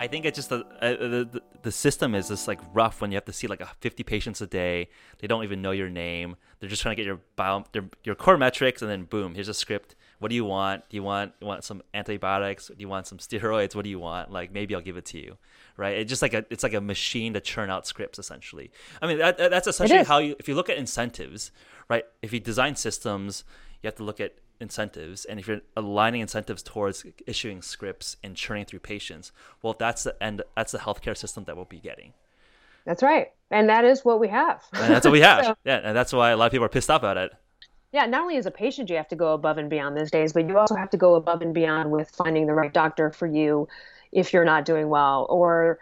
I think it's just the, uh, the the system is just like rough when you have to see like 50 patients a day. They don't even know your name. They're just trying to get your bio, their, your core metrics, and then boom, here's a script. What do you want? Do you want you want some antibiotics? Do you want some steroids? What do you want? Like maybe I'll give it to you, right? It's just like a it's like a machine to churn out scripts essentially. I mean that, that's essentially how you if you look at incentives, right? If you design systems, you have to look at incentives and if you're aligning incentives towards issuing scripts and churning through patients well that's the end that's the healthcare system that we'll be getting. That's right. And that is what we have. And that's what we have. So, yeah and that's why a lot of people are pissed off at it. Yeah not only as a patient you have to go above and beyond these days but you also have to go above and beyond with finding the right doctor for you if you're not doing well or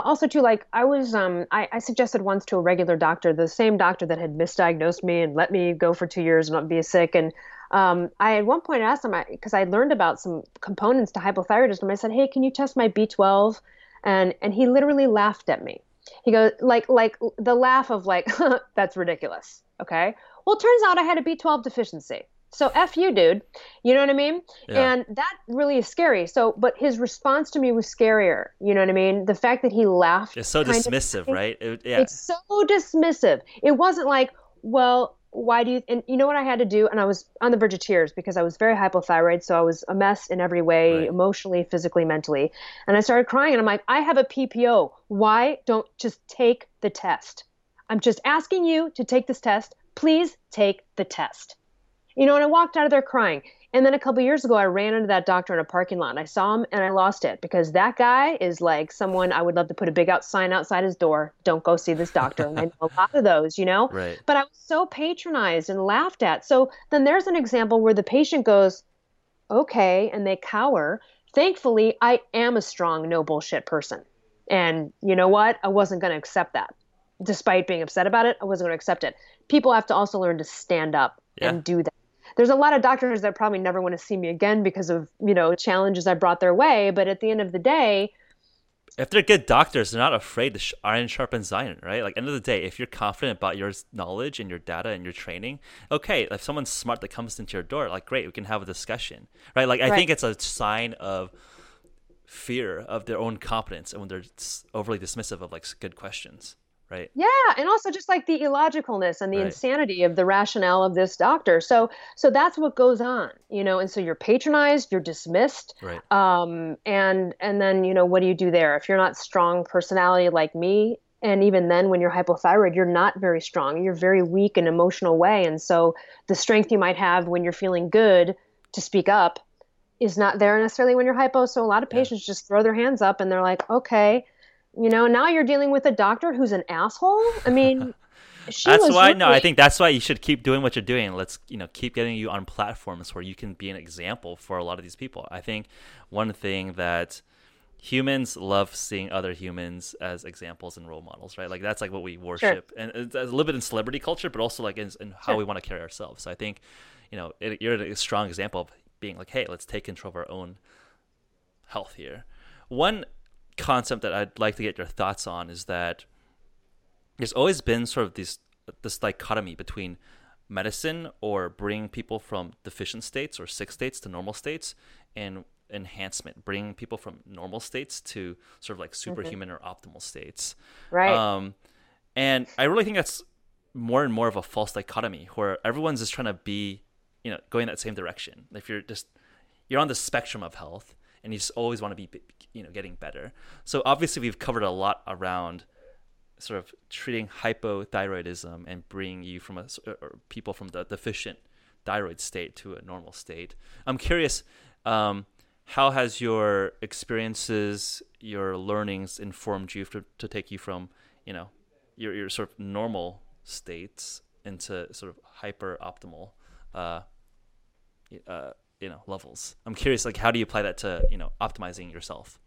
also too like i was um I, I, suggested once to a regular doctor the same doctor that had misdiagnosed me and let me go for two years and not be sick and um, I at one point asked him because I learned about some components to hypothyroidism. I said, "Hey, can you test my B12?" And and he literally laughed at me. He goes like like the laugh of like that's ridiculous. Okay. Well, turns out I had a B12 deficiency. So F you, dude. You know what I mean? Yeah. And that really is scary. So, but his response to me was scarier. You know what I mean? The fact that he laughed. It's so dismissive, of, right? It, yeah. It's so dismissive. It wasn't like, well, why do you and you know what i had to do and i was on the verge of tears because i was very hypothyroid so i was a mess in every way right. emotionally physically mentally and i started crying and i'm like i have a ppo why don't just take the test i'm just asking you to take this test please take the test you know and i walked out of there crying and then a couple years ago, I ran into that doctor in a parking lot. And I saw him and I lost it because that guy is like someone I would love to put a big out sign outside his door. Don't go see this doctor. And I know a lot of those, you know. Right. But I was so patronized and laughed at. So then there's an example where the patient goes, "Okay," and they cower. Thankfully, I am a strong, no bullshit person. And you know what? I wasn't going to accept that. Despite being upset about it, I wasn't going to accept it. People have to also learn to stand up yeah. and do that there's a lot of doctors that probably never want to see me again because of you know challenges I brought their way. But at the end of the day, if they're good doctors, they're not afraid to sh- iron sharpens iron, right? Like end of the day, if you're confident about your knowledge and your data and your training, okay. If someone's smart that comes into your door, like great, we can have a discussion, right? Like I right. think it's a sign of fear of their own competence and when they're overly dismissive of like good questions right yeah and also just like the illogicalness and the right. insanity of the rationale of this doctor so so that's what goes on you know and so you're patronized you're dismissed right. um and and then you know what do you do there if you're not strong personality like me and even then when you're hypothyroid you're not very strong you're very weak in emotional way and so the strength you might have when you're feeling good to speak up is not there necessarily when you're hypo so a lot of patients yeah. just throw their hands up and they're like okay you know, now you're dealing with a doctor who's an asshole. I mean, that's why really... no, I think that's why you should keep doing what you're doing. Let's you know keep getting you on platforms where you can be an example for a lot of these people. I think one thing that humans love seeing other humans as examples and role models, right? Like that's like what we worship, sure. and it's a little bit in celebrity culture, but also like in, in how sure. we want to carry ourselves. So I think you know it, you're a strong example of being like, hey, let's take control of our own health here. One concept that I'd like to get your thoughts on is that there's always been sort of this this dichotomy between medicine or bringing people from deficient states or sick states to normal states and enhancement bringing people from normal states to sort of like mm-hmm. superhuman mm-hmm. or optimal states right um, and i really think that's more and more of a false dichotomy where everyone's just trying to be you know going that same direction if you're just you're on the spectrum of health and you just always want to be you know getting better. So obviously we've covered a lot around sort of treating hypothyroidism and bringing you from a people from the deficient thyroid state to a normal state. I'm curious um, how has your experiences your learnings informed you to, to take you from you know your, your sort of normal states into sort of hyper optimal uh, uh, you know levels. I'm curious like how do you apply that to you know optimizing yourself?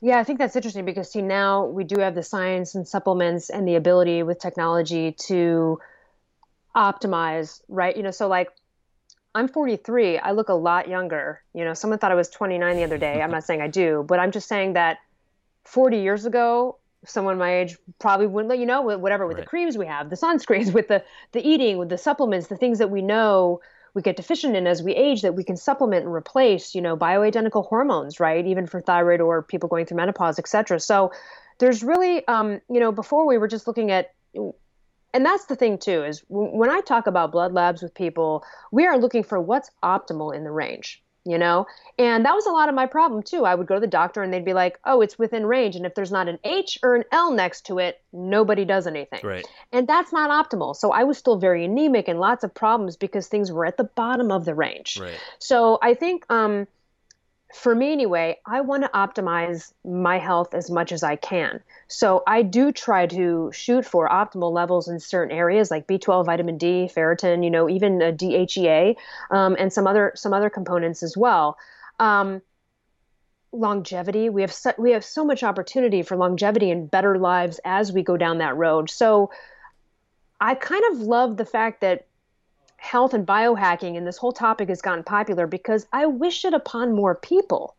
Yeah i think that's interesting because see now we do have the science and supplements and the ability with technology to optimize right? You know so like i'm 43 i look a lot younger. You know someone thought i was 29 the other day. I'm not saying i do but i'm just saying that 40 years ago someone my age probably wouldn't let you know whatever with right. the creams we have the sunscreens with the the eating with the supplements the things that we know we get deficient in as we age that we can supplement and replace, you know, bioidentical hormones, right? Even for thyroid or people going through menopause, et cetera. So there's really, um, you know, before we were just looking at, and that's the thing too, is when I talk about blood labs with people, we are looking for what's optimal in the range you know? And that was a lot of my problem too. I would go to the doctor and they'd be like oh it's within range and if there's not an h or an l next to it nobody does anything. Right. And that's not optimal. So i was still very anemic and lots of problems because things were at the bottom of the range. Right. so i think um, for me anyway, I want to optimize my health as much as I can. So I do try to shoot for optimal levels in certain areas like B12, vitamin D, ferritin, you know, even a DHEA, um, and some other some other components as well. Um, longevity, we have so, we have so much opportunity for longevity and better lives as we go down that road. So I kind of love the fact that health and biohacking and this whole topic has gotten popular because I wish it upon more people.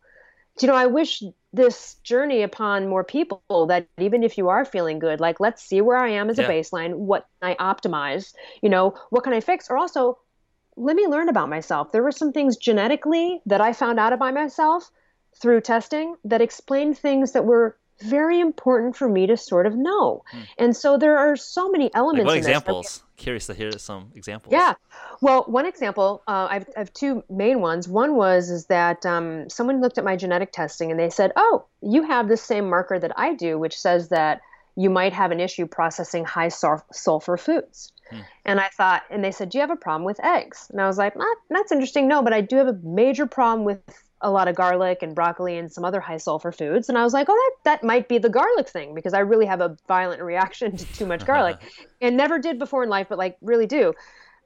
You know, I wish this journey upon more people that even if you are feeling good, like let's see where I am as yeah. a baseline, what can I optimize, you know, what can I fix? Or also, let me learn about myself. There were some things genetically that I found out about myself through testing that explained things that were very important for me to sort of know. Hmm. And so there are so many elements. Like what examples? Curious to hear some examples. Yeah. Well, one example, uh, I've, I have two main ones. One was is that um, someone looked at my genetic testing and they said, "Oh, you have the same marker that I do, which says that you might have an issue processing high sulfur foods." Hmm. And I thought, and they said, "Do you have a problem with eggs?" And I was like, ah, "That's interesting. No, but I do have a major problem with a lot of garlic and broccoli and some other high sulfur foods. And I was like, oh, that, that might be the garlic thing because I really have a violent reaction to too much garlic and never did before in life, but like really do.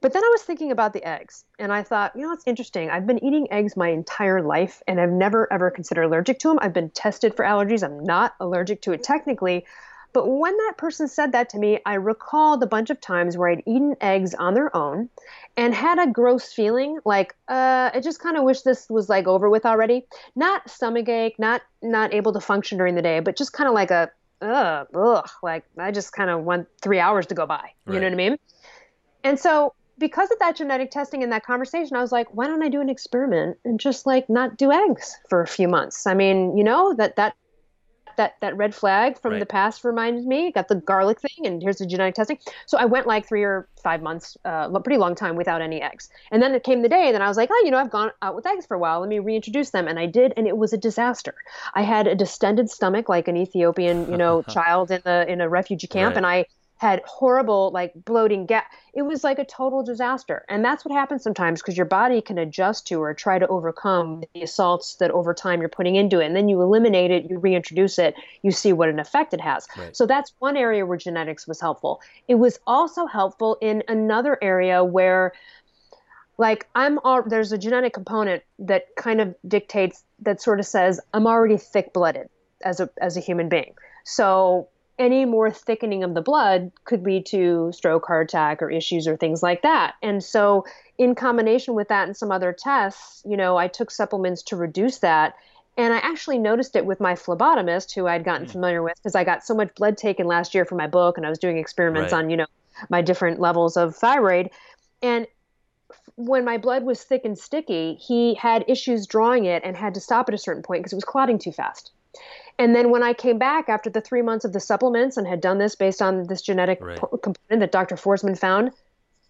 But then I was thinking about the eggs and I thought, you know, it's interesting. I've been eating eggs my entire life and I've never ever considered allergic to them. I've been tested for allergies. I'm not allergic to it technically, but when that person said that to me, I recalled a bunch of times where I'd eaten eggs on their own and had a gross feeling like uh, I just kind of wish this was like over with already. Not stomach ache, not not able to function during the day, but just kind of like a ugh, ugh, like I just kind of want three hours to go by. You right. know what I mean? And so because of that genetic testing and that conversation, I was like, why don't I do an experiment and just like not do eggs for a few months? I mean, you know, that that that that red flag from right. the past reminded me. Got the garlic thing, and here's the genetic testing. So I went like three or five months, uh, a pretty long time without any eggs. And then it came the day, and then I was like, oh, you know, I've gone out with eggs for a while. Let me reintroduce them, and I did, and it was a disaster. I had a distended stomach, like an Ethiopian, you know, child in the in a refugee camp, right. and I had horrible like bloating gas. It was like a total disaster. And that's what happens sometimes because your body can adjust to or try to overcome the assaults that over time you're putting into it. And then you eliminate it, you reintroduce it, you see what an effect it has. Right. So that's one area where genetics was helpful. It was also helpful in another area where like I'm all, there's a genetic component that kind of dictates that sort of says I'm already thick blooded as a as a human being. So any more thickening of the blood could lead to stroke, heart attack, or issues or things like that. And so, in combination with that and some other tests, you know, I took supplements to reduce that. And I actually noticed it with my phlebotomist, who I'd gotten mm. familiar with, because I got so much blood taken last year for my book, and I was doing experiments right. on, you know, my different levels of thyroid. And when my blood was thick and sticky, he had issues drawing it and had to stop at a certain point because it was clotting too fast. And then when I came back after the three months of the supplements and had done this based on this genetic right. component that Dr. Forsman found,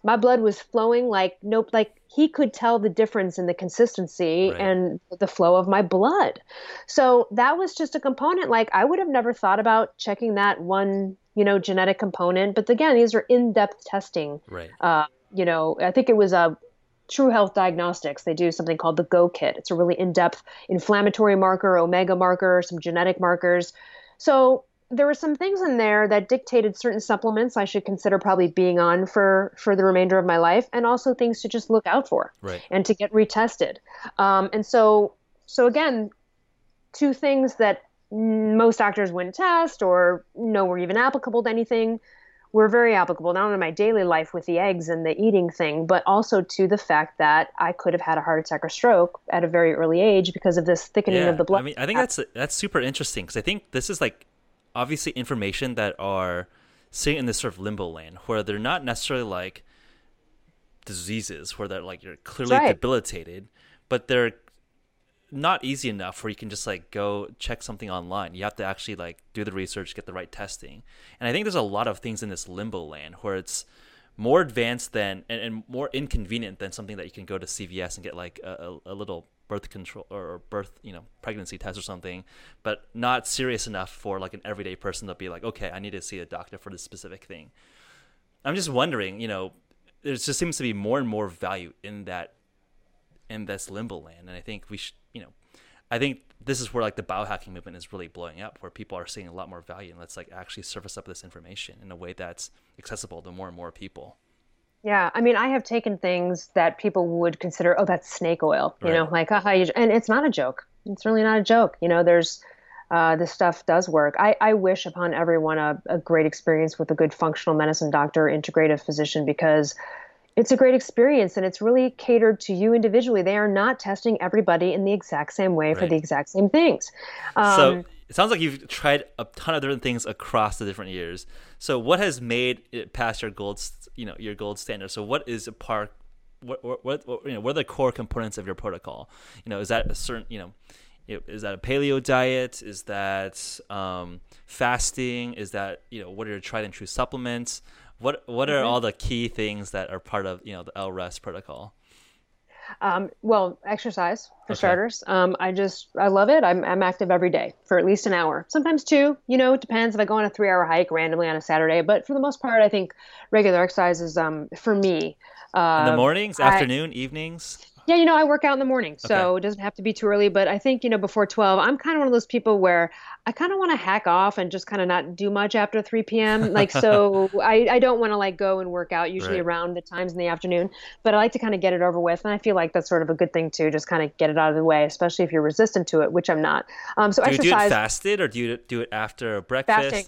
my blood was flowing like nope, like he could tell the difference in the consistency right. and the flow of my blood. So that was just a component. Like I would have never thought about checking that one, you know, genetic component. But again, these are in-depth testing. Right. Uh, you know, I think it was a True Health Diagnostics, they do something called the Go Kit. It's a really in depth inflammatory marker, omega marker, some genetic markers. So there were some things in there that dictated certain supplements I should consider probably being on for for the remainder of my life, and also things to just look out for right. and to get retested. Um, and so, so again, two things that most doctors wouldn't test or know were even applicable to anything were very applicable not only in my daily life with the eggs and the eating thing, but also to the fact that I could have had a heart attack or stroke at a very early age because of this thickening yeah, of the blood. I mean, I think that's that's super interesting because I think this is like obviously information that are sitting in this sort of limbo land where they're not necessarily like diseases where they're like you're clearly right. debilitated, but they're not easy enough where you can just like go check something online. You have to actually like do the research, get the right testing. And I think there's a lot of things in this limbo land where it's more advanced than and, and more inconvenient than something that you can go to CVS and get like a, a, a little birth control or birth you know pregnancy test or something but not serious enough for like an everyday person to be like okay i need to see a doctor for this specific thing i'm just wondering you know there just seems to be more and more value in that in this limbo land and i think we should you know i think this is where like the biohacking movement is really blowing up where people are seeing a lot more value and let's like actually surface up this information in a way that's accessible to more and more people yeah, I mean, I have taken things that people would consider, oh, that's snake oil, you right. know, like, haha, and it's not a joke. It's really not a joke. You know, there's, uh, this stuff does work. I, I wish upon everyone a, a great experience with a good functional medicine doctor, integrative physician, because it's a great experience and it's really catered to you individually. They are not testing everybody in the exact same way right. for the exact same things. Um, so it sounds like you've tried a ton of different things across the different years. So what has made it past your gold, you know, your gold standard? So what is a part? What, what, what, you know, what are the core components of your protocol? You know, is that a certain, you know, is that a paleo diet? Is that um, fasting? Is that you know what are your tried and true supplements? What what are mm-hmm. all the key things that are part of you know the Elle Russ protocol? Um, well, exercise for okay. starters. Um, I just I love it. I'm I'm active every day for at least an hour, sometimes two. You know, it depends if I go on a three hour hike randomly on a Saturday. But for the most part, I think regular exercise is um, for me. Uh, in the mornings, I, afternoon, evenings. Yeah, you know, I work out in the morning, so okay. it doesn't have to be too early. But I think, you know, before 12, I'm kind of one of those people where I kind of want to hack off and just kind of not do much after 3 p.m. Like, so I, I don't want to like go and work out usually right. around the times in the afternoon, but I like to kind of get it over with. And I feel like that's sort of a good thing too, just kind of get it out of the way, especially if you're resistant to it, which I'm not. Um, so do exercise. you do it fasted or do you do it after breakfast? Fasting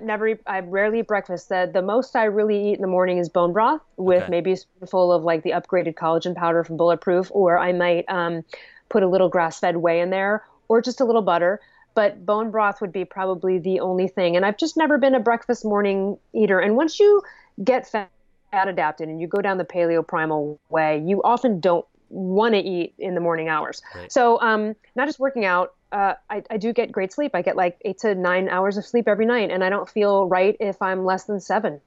never I rarely eat breakfast. The, the most I really eat in the morning is bone broth with okay. maybe a spoonful of like the upgraded collagen powder from Bulletproof, or I might um, put a little grass fed whey in there, or just a little butter. But bone broth would be probably the only thing. And I've just never been a breakfast morning eater. And once you get fat adapted and you go down the paleo primal way, you often don't want to eat in the morning hours. Right. So, um, not just working out, uh, I, I, do get great sleep. I get like eight to nine hours of sleep every night, and I don't feel right if I'm less than seven.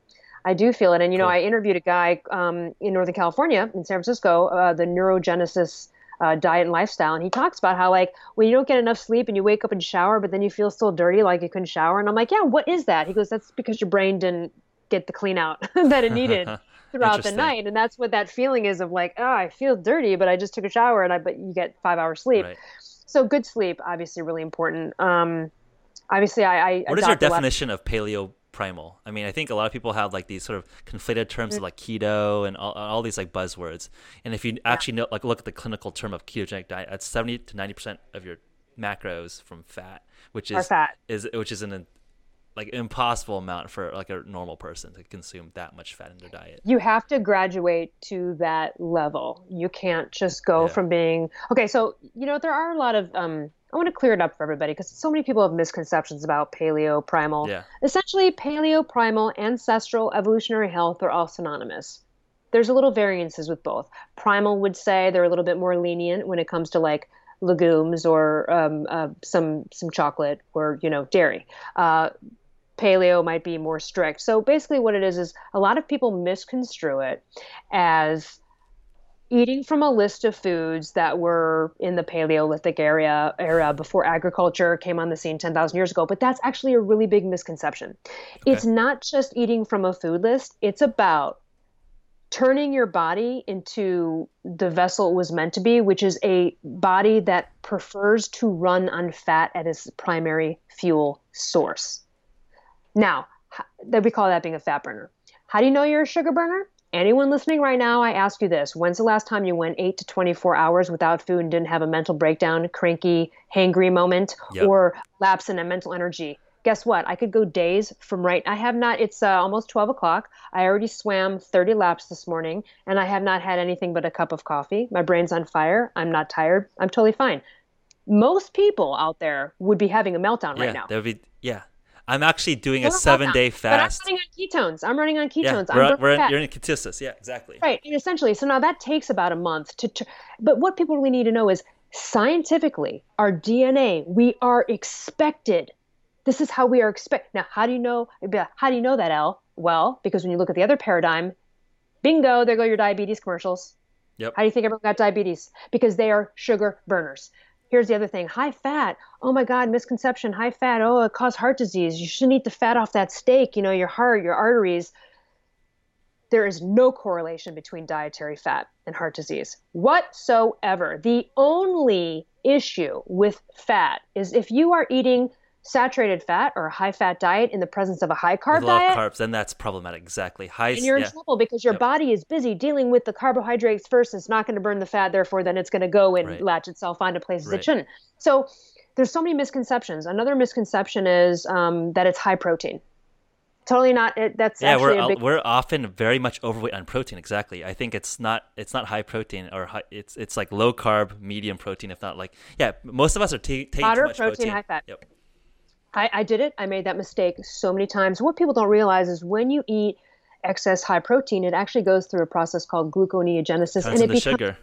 I do feel it. And, you know, I interviewed a guy um, in Northern California, in San Francisco, uh, the neurogenesis uh, diet and lifestyle. And he talks about how, like, when you don't get enough sleep and you wake up and shower, but then you feel still dirty, like you couldn't shower. And I'm like, yeah, what is that? He goes, that's because your brain didn't get the clean out that it needed. throughout the night and that's what that feeling is of like oh i feel dirty but i just took a shower and i but you get five hours sleep right so good sleep, obviously, really important. Um, obviously, I. I what is your definition of paleo primal? I mean, I think a lot of people have like these sort of conflated terms mm-hmm. of like keto and all, all, these like buzzwords. And if you actually know, like look at the clinical term of ketogenic diet, that's seventy to ninety percent of your macros from fat, which is fat. is which is an like impossible amount for like a normal person to consume that much fat in their diet. You have to graduate to that level. You can't just go yeah. from being okay. So you know there are a lot of um, I want to clear it up for everybody because so many people have misconceptions about paleo primal. Yeah. Essentially, paleo primal ancestral evolutionary health are all synonymous. There's a little variances with both. Primal would say they're a little bit more lenient when it comes to like legumes or um, uh, some some chocolate or you know dairy. Uh, paleo might be more strict. So basically, what it is is a lot of people misconstrue it as eating from a list of foods that were in the Paleolithic area era before agriculture came on the scene 10,000 years ago. But that's actually a really big misconception. Okay. It's not just eating from a food list, it's about turning your body into the vessel it was meant to be, which is a body that prefers to run on fat as its primary fuel source. Now, that we call that being a fat burner. How do you know you're a sugar burner? Anyone listening right now, I ask you this. When's the last time you went 8 to 24 hours without food and didn't have a mental breakdown, cranky, hangry moment, yep. or lapse in a mental energy? Guess what? I could go days from right. I have not, it's uh, almost 12 o'clock. I already swam 30 laps this morning, and I have not had anything but a cup of coffee. My brain's on fire. I'm not tired. I'm totally fine. Most people out there would be having a meltdown yeah, right now. That would be, yeah I'm actually doing a seven day fast. But I'm running on ketones. I'm running on ketones. Yeah, we're, we're, you're in ketosis. Yeah, exactly. Right. And essentially, so now that takes about a month to, to. But what people really need to know is scientifically, our DNA, we are expected. This is how we are expect. Now, how do you know? How do you know that, Elle? Well, because when you look at the other paradigm, bingo, there go your diabetes commercials. Yep. How do you think everyone got diabetes? Because they are sugar burners. Here's the other thing high fat. Oh my God, misconception. High fat. Oh, it causes heart disease. You shouldn't eat the fat off that steak, you know, your heart, your arteries. There is no correlation between dietary fat and heart disease whatsoever. The only issue with fat is if you are eating saturated fat or a high fat diet in the presence of a high carb lot diet, carbs, then that's problematic. Exactly. High. And you're yeah. in trouble because your yep. body is busy dealing with the carbohydrates first. It's not going to burn the fat, therefore, then it's going to go and right. latch itself onto places right. it shouldn't. So there's so many misconceptions. Another misconception is um, that it's high protein. Totally not. It, that's yeah. we're big... we're often very much overweight on protein. Exactly. I think it's not it's not high protein or high, it's it's like low carb, medium protein. If not like yeah, most of us are t- taking too much protein, protein. high fat. Yep. I, I did it. I made that mistake so many times. What people don't realize is when you eat excess high protein, it actually goes through a process called gluconeogenesis, Turns and it becomes sugar.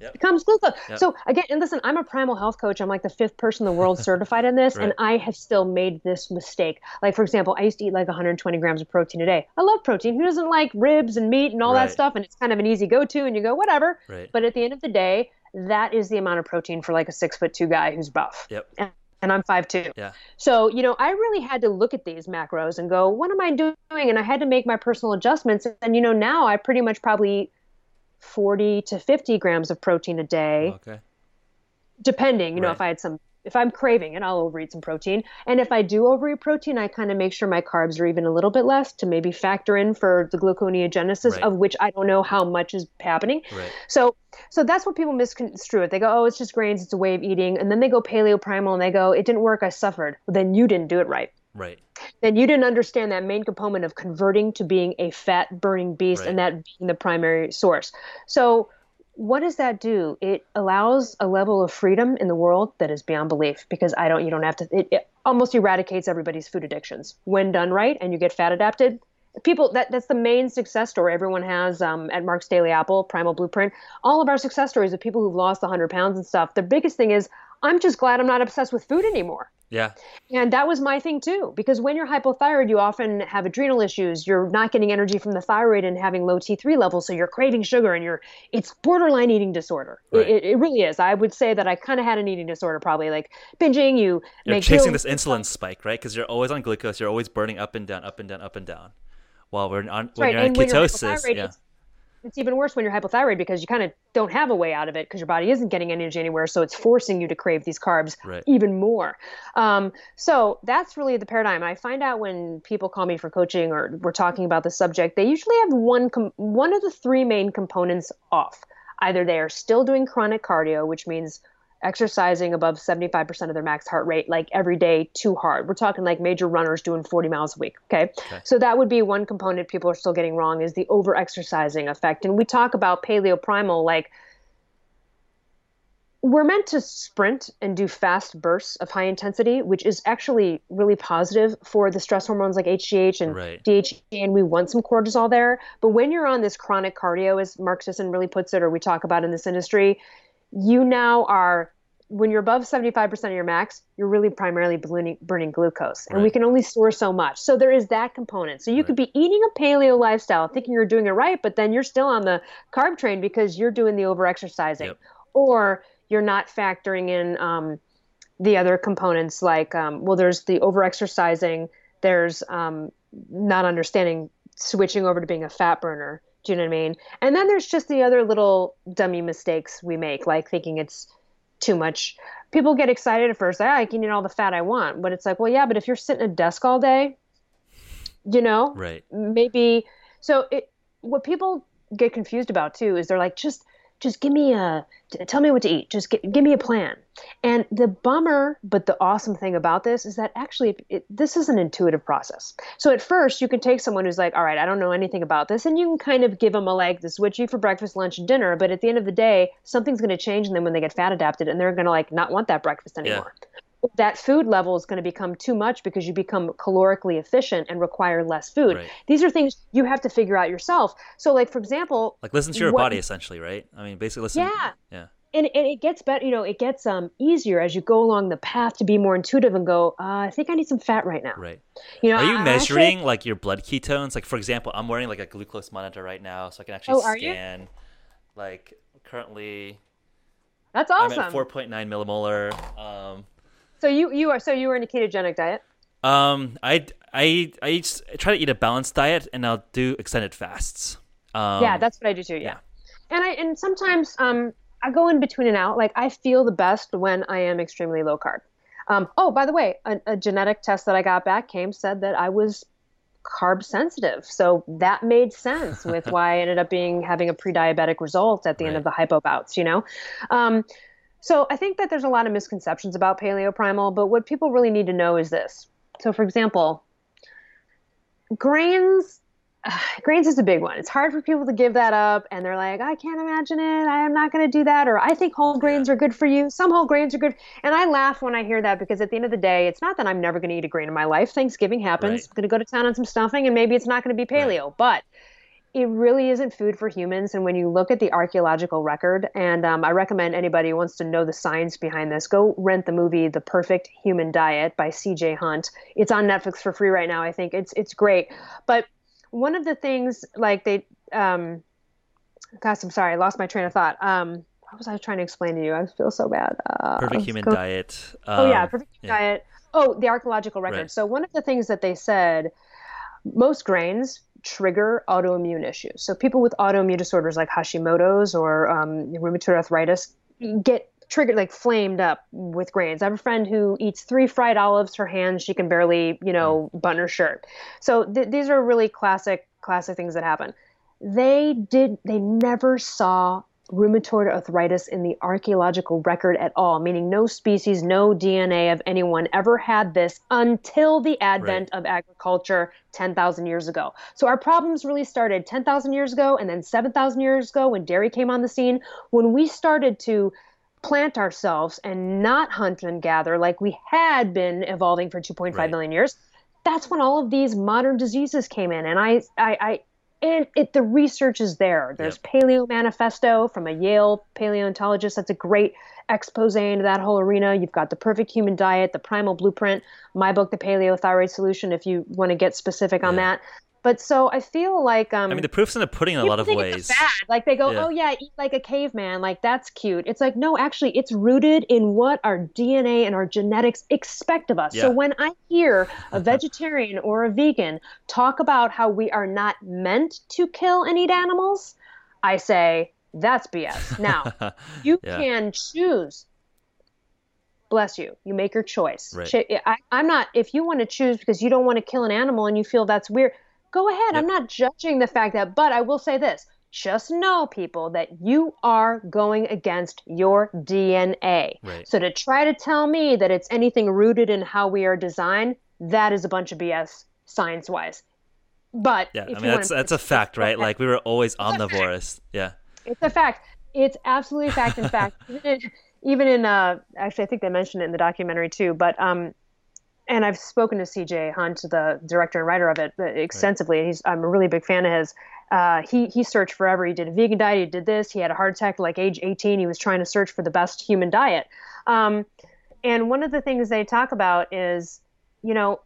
Yep. becomes glucose. Yep. So again, and listen, I'm a primal health coach. I'm like the fifth person in the world certified in this, Right. and I have still made this mistake. Like for example, I used to eat like 120 grams of protein a day. I love protein. Who doesn't like ribs and meat and all Right. that stuff? And it's kind of an easy go-to, and you go whatever. Right. But at the end of the day, that is the amount of protein for like a six foot two guy who's buff. Yep. And, and I'm five two. Yeah. So, you know, I really had to look at these macros and go, what am I doing? And I had to make my personal adjustments. And, you know, now I pretty much probably eat 40 to 50 grams of protein a day, Okay. depending, you know, if I had some, if I'm craving it, I'll overeat some protein. And if I do overeat protein, I kind of make sure my carbs are even a little bit less to maybe factor in for the gluconeogenesis, Right. of which I don't know how much is happening. Right. So, so that's what people misconstrue it. They go, "Oh, it's just grains; it's a way of eating," and then they go paleo primal and they go, "It didn't work. I suffered." Well, then you didn't do it right. Right. Then you didn't understand that main component of converting to being a fat burning beast, and that being the primary source. So, what does that do? It allows a level of freedom in the world that is beyond belief. Because I don't, you don't have to. It, it almost eradicates everybody's food addictions when done right, and you get fat adapted people that that's the main success story everyone has um, at mark's daily apple primal blueprint all of our success stories of people who've lost 100 pounds and stuff the biggest thing is i'm just glad i'm not obsessed with food anymore Yeah. and that was my thing too because when you're hypothyroid you often have adrenal issues you're not getting energy from the thyroid and having low t3 levels so you're craving sugar and you're it's borderline eating disorder Right. it, it really is i would say that i kind of had an eating disorder probably like binging you You're chasing pills- this insulin spike, right? Because you're always on glucose. You're always burning up and down, up and down, up and down. While we're on when right. you're in and you're ketosis, hypothyroid, yeah. it's, it's even worse when you're hypothyroid because you kind of don't have a way out of it because your body isn't getting energy anywhere, so it's forcing you to crave these carbs Right. even more. Um, so that's really the paradigm. I find out when people call me for coaching or we're talking about the subject, they usually have one com- one of the three main components off. Either they are still doing chronic cardio, which means exercising above 75% of their max heart rate like every day too hard we're talking like major runners doing 40 miles a week okay, so that would be one component people are still getting wrong is the over exercising effect and we talk about paleo primal like we're meant to sprint and do fast bursts of high intensity, which is actually really positive for the stress hormones like HGH and Right. DHEA, and we want some cortisol there. But when you're on this chronic cardio, as Mark Sisson really puts it, or we talk about in this industry, you now are when you're above 75% of your max, you're really primarily burning, burning glucose, and we can only store so much. So there is that component. So you could be eating a paleo lifestyle, thinking you're doing it right, but then you're still on the carb train because you're doing the over exercising, Yep. or you're not factoring in um, the other components like um, well, there's the over exercising, there's um, not understanding switching over to being a fat burner. Do you know what I mean? And then there's just the other little dummy mistakes we make, like thinking it's too much. People get excited at first, like, "Ah, I can eat all the fat I want. But it's like, well, yeah, but if you're sitting at a desk all day, you know, Right. maybe. So it, what people get confused about too is they're like, just, just give me a tell me what to eat. Just gi- give me a plan. And the bummer, but the awesome thing about this is that actually it, this is an intuitive process. So at first you can take someone who's like, all right, I don't know anything about this. And you can kind of give them a like, this is what you eat for breakfast, lunch, and dinner. But at the end of the day, something's going to change in them when they get fat adapted and they're going to like not want that breakfast anymore. That food level is going to become too much because you become calorically efficient and require less food. Right. These are things you have to figure out yourself. So, like for example, like listen to your what- body essentially, right? I mean, basically listen. Yeah. Yeah. and, and it gets better. You know, it gets um easier as you go along the path to be more intuitive and go. Uh, I think I need some fat right now. Right. You know, Are you I- measuring actually- like your blood ketones? Like for example, I'm wearing like a glucose monitor right now, so I can actually Oh, are you? scan. Like currently, that's awesome. I'm at 4.9 millimolar. Um, so you you are so you were in a ketogenic diet. um, I I I try to eat a balanced diet, and I'll do extended fasts. Um, yeah, that's what I do too. Yeah. and I and sometimes um I go in between and out. Like I feel the best when I am extremely low carb. Um, oh, by the way, a, a genetic test that I got back came said that I was carb sensitive, so that made sense with why I ended up being having a pre-diabetic result at the end of the hypo bouts. You know, um, so I think that there's a lot of misconceptions about paleo primal, but what people really need to know is this. So, for example, grains grains is a big one. It's hard for people to give that up, and they're like, I can't imagine it. I am not going to do that. Or I think whole grains are good for you. Some whole grains are good. And I laugh when I hear that because at the end of the day, it's not that I'm never going to eat a grain in my life. Thanksgiving happens. Right. I'm going to go to town on some stuffing, and maybe it's not going to be paleo, but it really isn't food for humans. And when you look at the archaeological record, and um, I recommend anybody who wants to know the science behind this, go rent the movie "The Perfect Human Diet" by C.J. Hunt. It's on Netflix for free right now. I think it's it's great. But one of the things, like they, um, gosh, I'm sorry, I lost my train of thought. Um, what was I trying to explain to you? I feel so bad. Uh, perfect human go- diet. Oh yeah, um, perfect yeah. diet. Oh, the archaeological record. Right. So one of the things that they said, most grains trigger autoimmune issues. So people with autoimmune disorders like Hashimoto's or um, rheumatoid arthritis get triggered, like flamed up with grains. I have a friend who eats three fried olives. Her hands, she can barely, you know, button her shirt. So th- these are really classic, classic things that happen. They did. They never saw rheumatoid arthritis in the archaeological record at all, meaning no species, no DNA of anyone ever had this until the advent of agriculture 10,000 years ago. So our problems really started 10,000 years ago and then 7,000 years ago when dairy came on the scene, when we started to plant ourselves and not hunt and gather like we had been evolving for 2.5 Right. million years. That's when all of these modern diseases came in, and I, I, I and it the research is there. There's Paleo Manifesto from a Yale paleontologist. That's a great expose into that whole arena. You've got the Perfect Human Diet, the Primal Blueprint, my book, The Paleo Thyroid Solution. If you want to get specific on Yeah. that, but so I feel like um, I mean, the proof's in the pudding in a lot of ways. It's a fad. Like they go, Yeah. oh yeah, eat like a caveman. Like that's cute. It's like no, actually, it's rooted in what our DNA and our genetics expect of us. So when I hear a vegetarian or a vegan talk about how we are not meant to kill and eat animals, I say that's BS. Now you Yeah. can choose. Bless you. You make your choice. Right. I, I'm not. If you want to choose because you don't want to kill an animal and you feel that's weird, go ahead. I'm not judging the fact that. But I will say this: just know, people, that you are going against your DNA. Right. So to try to tell me that it's anything rooted in how we are designed, that is a bunch of BS science-wise. But Yeah, I mean that's that's a fact, right? Like we were always fact. omnivorous. Yeah. It's a fact. It's absolutely a fact. In fact, even in, even in uh, actually, I think they mentioned it in the documentary too. But um, and I've spoken to C.J. Hunt, the director and writer of it, uh, extensively. And he's I'm a really big fan of his. Uh, he he searched forever. He did a vegan diet. He did this. He had a heart attack like age 18. He was trying to search for the best human diet. Um, and one of the things they talk about is, you know,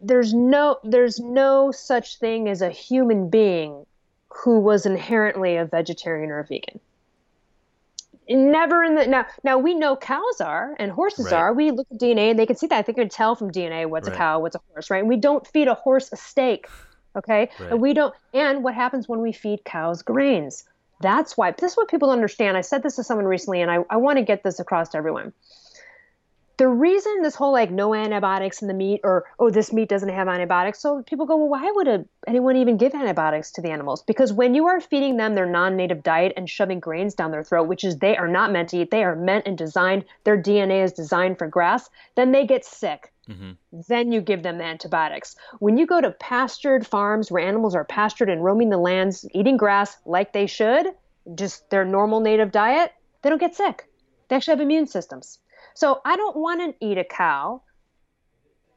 there's no there's no such thing as a human being who was inherently a vegetarian or a vegan. Never in the now. Now we know cows are and horses Right. are. We look at DNA and they can see that. They can tell from DNA what's Right. a cow, what's a horse, right? And we don't feed a horse a steak, okay? Right. And we don't. And what happens when we feed cows grains? That's why. This is what people don't understand. I said this to someone recently, and I, I want to get this across to everyone the reason this whole like no antibiotics in the meat or oh this meat doesn't have antibiotics so people go well why would a, anyone even give antibiotics to the animals because when you are feeding them their non-native diet and shoving grains down their throat which is they are not meant to eat they are meant and designed their dna is designed for grass then they get sick hmm then you give them the antibiotics. When you go to pastured farms where animals are pastured and roaming the lands, eating grass like they should, just their normal native diet, they don't get sick. They actually have immune systems. So I don't want to eat a cow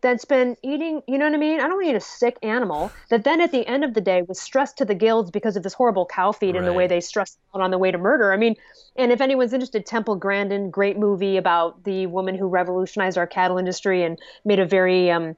that's been eating, you know what I mean? I don't want to eat a sick animal that then at the end of the day was stressed to the gills because of this horrible cow feed and the way they stressed out on the way to murder. I mean, and if anyone's interested, Temple Grandin, great movie about the woman who revolutionized our cattle industry and made a very um,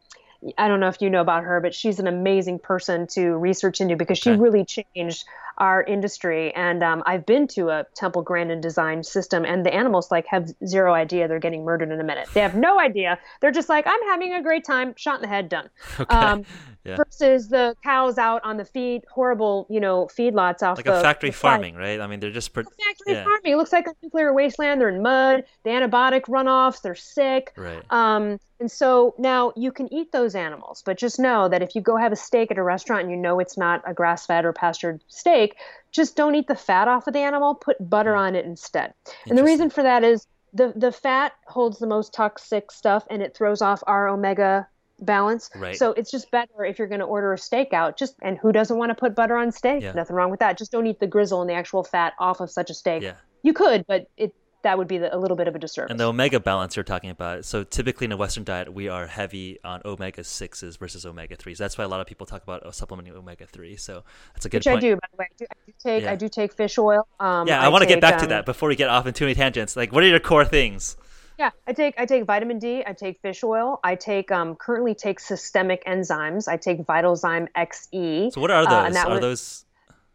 I don't know if you know about her, but she's an amazing person to research into because she really changed our industry. And um, I've been to a Temple Grandin design system, and the animals like have zero idea they're getting murdered in a minute. They have no idea. They're just like, I'm having a great time, shot in the head, done. Okay. Um, yeah. Versus the cows out on the feed, horrible, you know, feedlots off like the, a factory farming, right? I mean, they're just per- factory yeah. farming. It looks like a nuclear wasteland. They're in mud, the antibiotic runoffs. They're sick. Right. Um, and so now you can eat those animals, but just know that if you go have a steak at a restaurant and you know it's not a grass-fed or pastured steak, just don't eat the fat off of the animal. Put butter hmm. on it instead. And the reason for that is the the fat holds the most toxic stuff and it throws off our omega balance. Right. So it's just better if you're going to order a steak out. Just and who doesn't want to put butter on steak? Yeah. Nothing wrong with that. Just don't eat the grizzle and the actual fat off of such a steak. Yeah. You could, but it that would be the, a little bit of a disservice. And the omega balance you're talking about. So typically in a Western diet, we are heavy on omega sixes versus omega threes. That's why a lot of people talk about oh, supplementing omega three. So that's a good Which point. I do, by the way. I do, I do take yeah. I do take fish oil. Um, yeah, I, I want to get back um, to that before we get off into many tangents. Like, what are your core things? Yeah, I take I take vitamin D. I take fish oil. I take um, currently take systemic enzymes. I take Vitalzym XE. So what are uh, those? Uh, are those?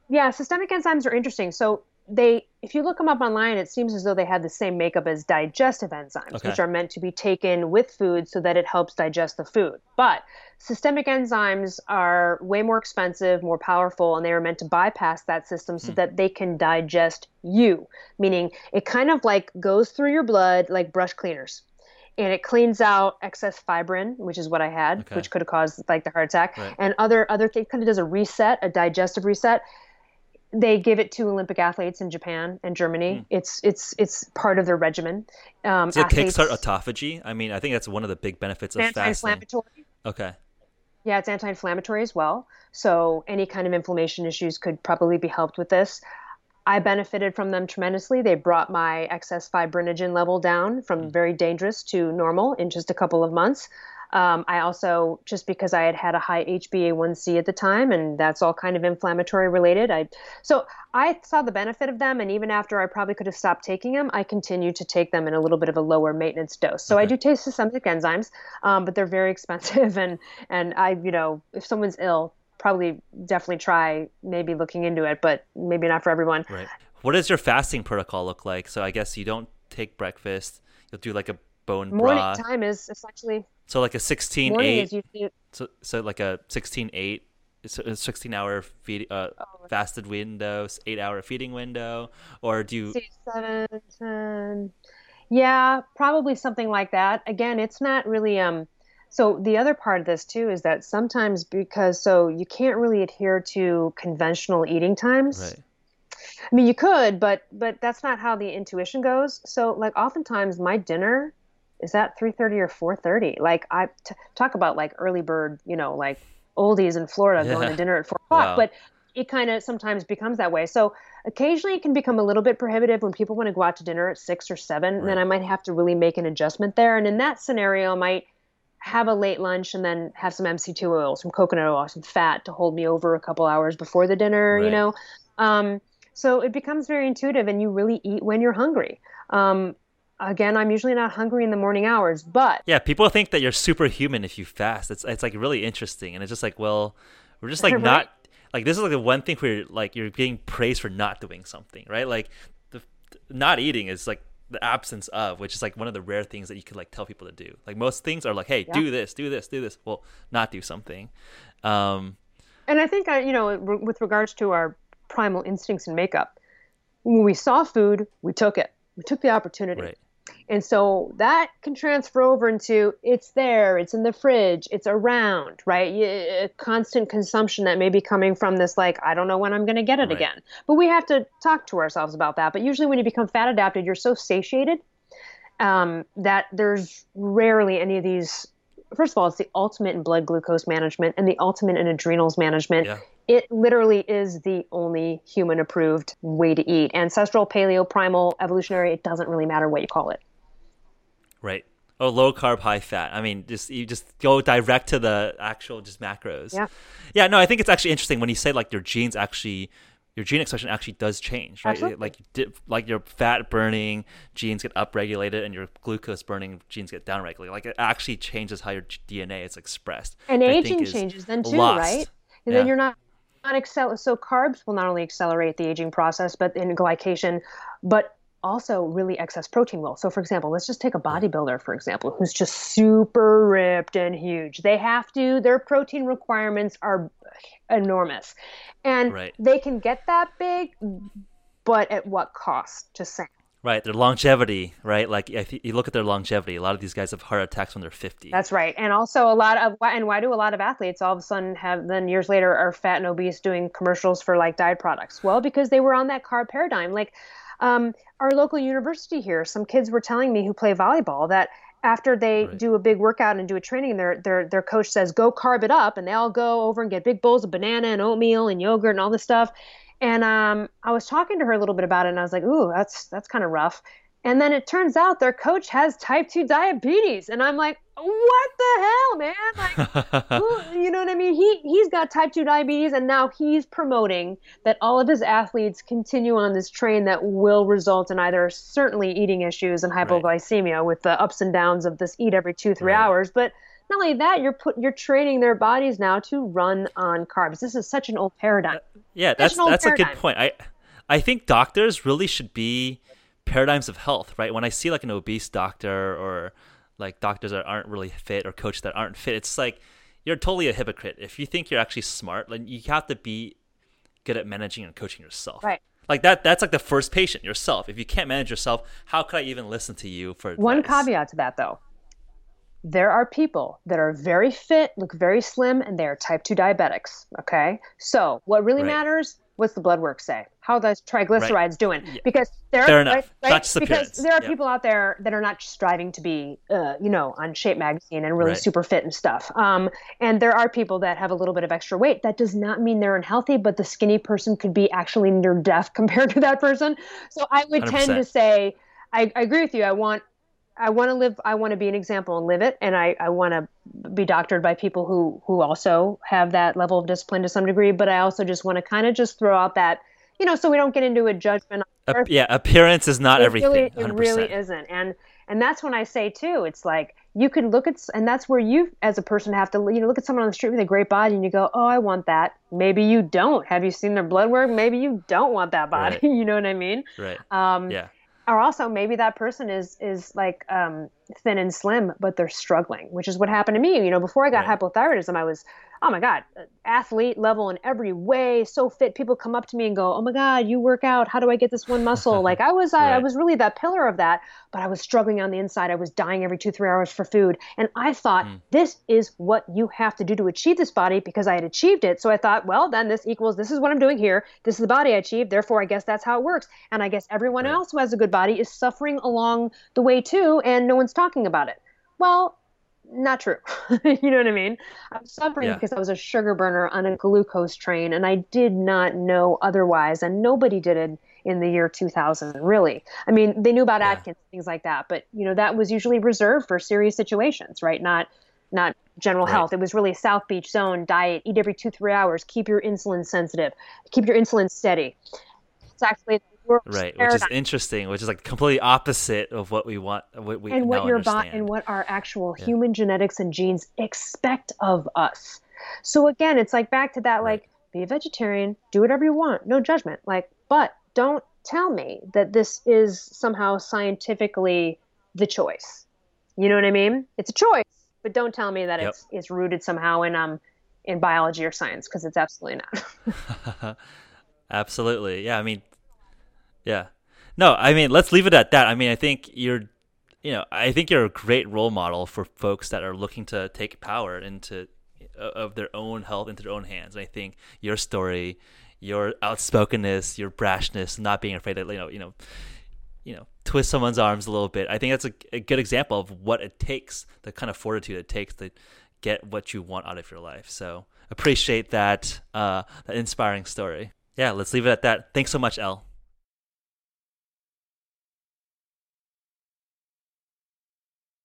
Yeah, systemic enzymes are interesting. So they if you look them up online it seems as though they have the same makeup as digestive enzymes okay. which are meant to be taken with food so that it helps digest the food but systemic enzymes are way more expensive more powerful and they are meant to bypass that system so mm. that they can digest you meaning it kind of like goes through your blood like brush cleaners and it cleans out excess fibrin, which is what I had, okay. which could have caused like the heart attack, right. and other other things. Kind of does a reset, a digestive reset they give it to Olympic athletes in Japan and Germany. Mm. It's it's it's part of their regimen. Um, so athletes, kickstart autophagy. I mean, I think that's one of the big benefits of anti-inflammatory. fasting. Okay. Yeah, it's anti-inflammatory as well. So any kind of inflammation issues could probably be helped with this. I benefited from them tremendously. They brought my excess fibrinogen level down from mm. very dangerous to normal in just a couple of months. Um, I also, just because I had had a high HbA1c at the time, and that's all kind of inflammatory related. I so I saw the benefit of them, and even after I probably could have stopped taking them, I continued to take them in a little bit of a lower maintenance dose. So okay. I do take systemic enzymes, um, but they're very expensive, and and I, you know, if someone's ill, probably definitely try maybe looking into it, but maybe not for everyone. Right. What does your fasting protocol look like? So I guess you don't take breakfast. You'll do like a bone morning broth. time is essentially so like a 16 morning 8 usually... so, so like a 16 8 a 16 hour feed uh, oh. fasted window 8 hour feeding window or do you seven, 10. yeah probably something like that again it's not really um so the other part of this too is that sometimes because so you can't really adhere to conventional eating times right I mean, you could, but but that's not how the intuition goes. So, like, oftentimes my dinner is that 3.30 or 4.30 like i t- talk about like early bird you know like oldies in florida yeah. going to dinner at 4 o'clock wow. but it kind of sometimes becomes that way so occasionally it can become a little bit prohibitive when people want to go out to dinner at 6 or 7 right. then i might have to really make an adjustment there and in that scenario i might have a late lunch and then have some MCT oil some coconut oil some fat to hold me over a couple hours before the dinner right. you know um, so it becomes very intuitive and you really eat when you're hungry um, again i'm usually not hungry in the morning hours but yeah people think that you're superhuman if you fast. It's it's like really interesting and it's just like well we're just like right? not like this is like the one thing where like you're getting praised for not doing something right? Like the not eating is like the absence of which is like one of the rare things that you could like tell people to do. Like most things are like hey yeah. do this do this do this. Well not do something. Um and i think i you know with regards to our primal instincts and makeup when we saw food we took it. We took the opportunity. Right. And so that can transfer over into it's there, it's in the fridge, it's around, right? constant consumption that may be coming from this, like, I don't know when I'm going to get it right. again. But we have to talk to ourselves about that. But usually when you become fat adapted, you're so satiated um, that there's rarely any of these. First of all, it's the ultimate in blood glucose management and the ultimate in adrenals management. Yeah it literally is the only human approved way to eat. Ancestral, paleo, primal, evolutionary, it doesn't really matter what you call it. Right. Oh, low carb, high fat. I mean, just you just go direct to the actual just macros. Yeah. Yeah. No, I think it's actually interesting when you say like your genes actually, your gene expression actually does change, right? Absolutely. Like like your fat burning genes get upregulated and your glucose burning genes get downregulated. Like it actually changes how your DNA is expressed. And aging changes then too, lost. right? And Yeah. then you're not not excel. So carbs will not only accelerate the aging process, but in glycation, but also really excess protein will. So for example, let's just take a bodybuilder for example, who's just super ripped and huge. They have to. Their protein requirements are enormous, and Right. they can get that big, but at what cost? Just saying. Right, their longevity, right? Like if you look at their longevity, a lot of these guys have heart attacks when they're 50. That's right. And also a lot of and why do a lot of athletes all of a sudden have then years later are fat and obese doing commercials for like diet products? Well, because they were on that carb paradigm. Like um, our local university here, some kids were telling me who play volleyball that after they Right. do a big workout and do a training, their their their coach says go carb it up, and they all go over and get big bowls of banana and oatmeal and yogurt and all this stuff. And um, I was talking to her a little bit about it, and I was like, "Ooh, that's that's kind of rough." And then it turns out their coach has type two diabetes, and I'm like, "What the hell, man?" Like, who- you know what I mean? He he's got type two diabetes, and now he's promoting that all of his athletes continue on this train that will result in either certainly eating issues and hypoglycemia with the ups and downs of this eat every two three Right. hours, but not only that, you're put you're training their bodies now to run on carbs. This is such an old paradigm. Uh, yeah, that's an old that's a good point. I I think doctors really should be paradigms of health, right? When I see like an obese doctor or like doctors that aren't really fit or coaches that aren't fit, it's like you're totally a hypocrite. If you think you're actually smart, then you have to be good at managing and coaching yourself. Right. Like that that's like the first patient, yourself. If you can't manage yourself, how could I even listen to you for One caveat to that, though. There are people that are very fit, look very slim, and they are type 2 diabetics. Okay. So, what really Right. matters? What's the blood work say? How are those triglycerides doing? Because there, Fair enough. right, right? Just because appearance. there are Yeah. people out there that are not striving to be, uh, you know, on Shape Magazine and really Right. super fit and stuff. Um, and there are people that have a little bit of extra weight. That does not mean they're unhealthy, but the skinny person could be actually near death compared to that person. So I would tend to say, I, I agree with you. I want I want to live. I want to be an example and live it, and I, I want to be doctored by people who who also have that level of discipline to some degree. But I also just want to kind of just throw out that, you know, so we don't get into a judgment. on Ap- yeah, appearance is not it everything. Really, it 100%. really isn't, and and that's when I say too. It's like you can look at, and that's where you, as a person, have to you know look at someone on the street with a great body, and you go, oh, I want that. Maybe you don't. Have you seen their blood work? Maybe you don't want that body. Right. you know what I mean? Right. Um, Yeah. or also maybe that person is is like um, thin and slim but they're struggling which is what happened to me you know before i got Right. hypothyroidism i was oh my god athlete level in every way so fit. People come up to me and go oh my god you work out. How do i get this one muscle? Like i was I, I was really that pillar of that but i was struggling on the inside. I was dying every two three hours for food. And i thought Hmm. this is what you have to do to achieve this body because i had achieved it. So i thought well then this equals this is what i'm doing here. This is the body i achieved. Therefore i guess that's how it works. And i guess everyone Right. else who has a good body is suffering along the way too and no one's talking about it. Well not true you know what i mean i'm suffering Yeah. because i was a sugar burner on a glucose train and i did not know otherwise and nobody did it in the year 2000 really i mean they knew about Yeah. atkins things like that but you know that was usually reserved for serious situations right not not general Right. health it was really south beach zone diet eat every two three hours keep your insulin sensitive keep your insulin steady it's actually Right, which is interesting, which is like completely opposite of what we want, what we and what your body and what our actual human genetics and genes expect of us. So again, it's like back to that Right. like be a vegetarian, do whatever you want, no judgment. Like, but don't tell me that this is somehow scientifically the choice. You know what I mean? It's a choice, but don't tell me that Yep. it's it's rooted somehow in um in biology or science because it's absolutely not. Absolutely. Yeah, I mean Yeah. No, I mean, let's leave it at that. I mean, I think you're you know, I think you're a great role model for folks that are looking to take power into of their own health into their own hands. And I think your story, your outspokenness, your brashness, not being afraid to, you know, you know, you know, twist someone's arms a little bit. I think that's a, a good example of what it takes, the kind of fortitude it takes to get what you want out of your life. So appreciate that, uh, that inspiring story. Yeah, let's leave it at that. Thanks so much, Elle.